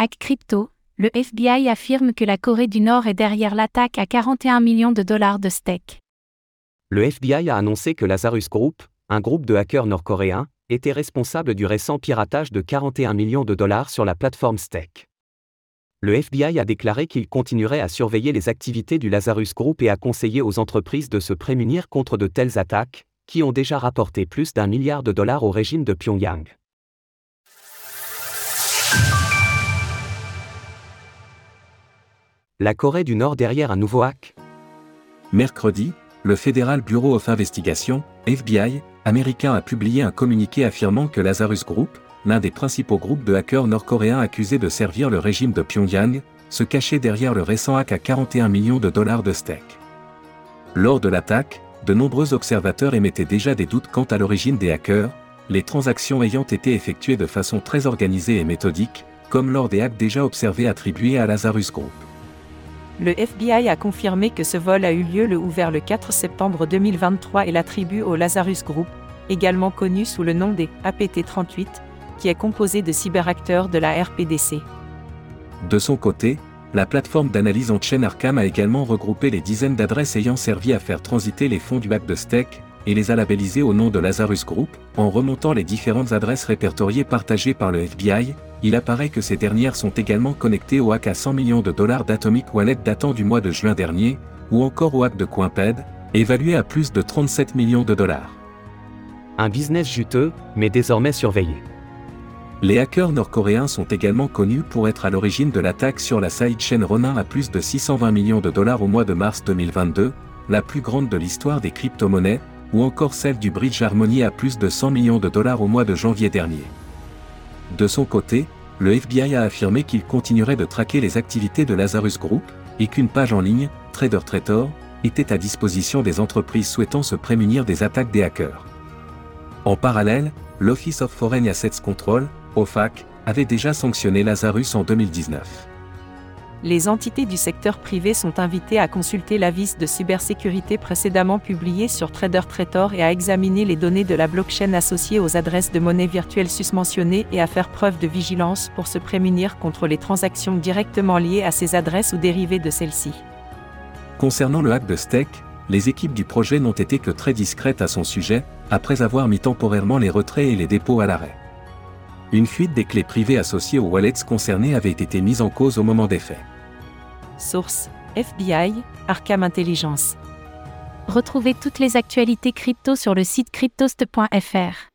Hack Crypto, le FBI affirme que la Corée du Nord est derrière l'attaque à 41 millions de dollars de steak. Le FBI a annoncé que Lazarus Group, un groupe de hackers nord-coréens, était responsable du récent piratage de 41 millions de dollars sur la plateforme Steak. Le FBI a déclaré qu'il continuerait à surveiller les activités du Lazarus Group et a conseillé aux entreprises de se prémunir contre de telles attaques, qui ont déjà rapporté plus d'un milliard de dollars au régime de Pyongyang. La Corée du Nord derrière un nouveau hack Mercredi, le Federal Bureau of Investigation, FBI, américain a publié un communiqué affirmant que Lazarus Group, l'un des principaux groupes de hackers nord-coréens accusés de servir le régime de Pyongyang, se cachait derrière le récent hack à 41 millions de dollars de steak. Lors de l'attaque, de nombreux observateurs émettaient déjà des doutes quant à l'origine des hackers, les transactions ayant été effectuées de façon très organisée et méthodique, comme lors des hacks déjà observés attribués à Lazarus Group. Le FBI a confirmé que ce vol a eu lieu le ou vers le 4 septembre 2023 et l'attribue au Lazarus Group, également connu sous le nom des APT-38, qui est composé de cyberacteurs de la RPDC. De son côté, la plateforme d'analyse en chaîne Arkham a également regroupé les dizaines d'adresses ayant servi à faire transiter les fonds du hack de Steak, et les a labellisées au nom de Lazarus Group, en remontant les différentes adresses répertoriées partagées par le FBI, il apparaît que ces dernières sont également connectées au hack à 100 millions de dollars d'Atomic Wallet datant du mois de juin dernier, ou encore au hack de Coinped, évalué à plus de 37 millions de dollars. Un business juteux, mais désormais surveillé. Les hackers nord-coréens sont également connus pour être à l'origine de l'attaque sur la sidechain Ronin à plus de 620 millions de dollars au mois de mars 2022, la plus grande de l'histoire des crypto-monnaies, ou encore celle du Bridge Harmony à plus de 100 millions de dollars au mois de janvier dernier. De son côté, le FBI a affirmé qu'il continuerait de traquer les activités de Lazarus Group, et qu'une page en ligne, Trader Traitor, était à disposition des entreprises souhaitant se prémunir des attaques des hackers. En parallèle, l'Office of Foreign Assets Control, OFAC, avait déjà sanctionné Lazarus en 2019 les entités du secteur privé sont invitées à consulter l'avis de cybersécurité précédemment publié sur TraderTrator et à examiner les données de la blockchain associées aux adresses de monnaie virtuelle susmentionnées et à faire preuve de vigilance pour se prémunir contre les transactions directement liées à ces adresses ou dérivées de celles-ci. Concernant le hack de Steak, les équipes du projet n'ont été que très discrètes à son sujet, après avoir mis temporairement les retraits et les dépôts à l'arrêt. Une fuite des clés privées associées aux wallets concernés avait été mise en cause au moment des faits. Source FBI, Arkham Intelligence. Retrouvez toutes les actualités crypto sur le site cryptost.fr.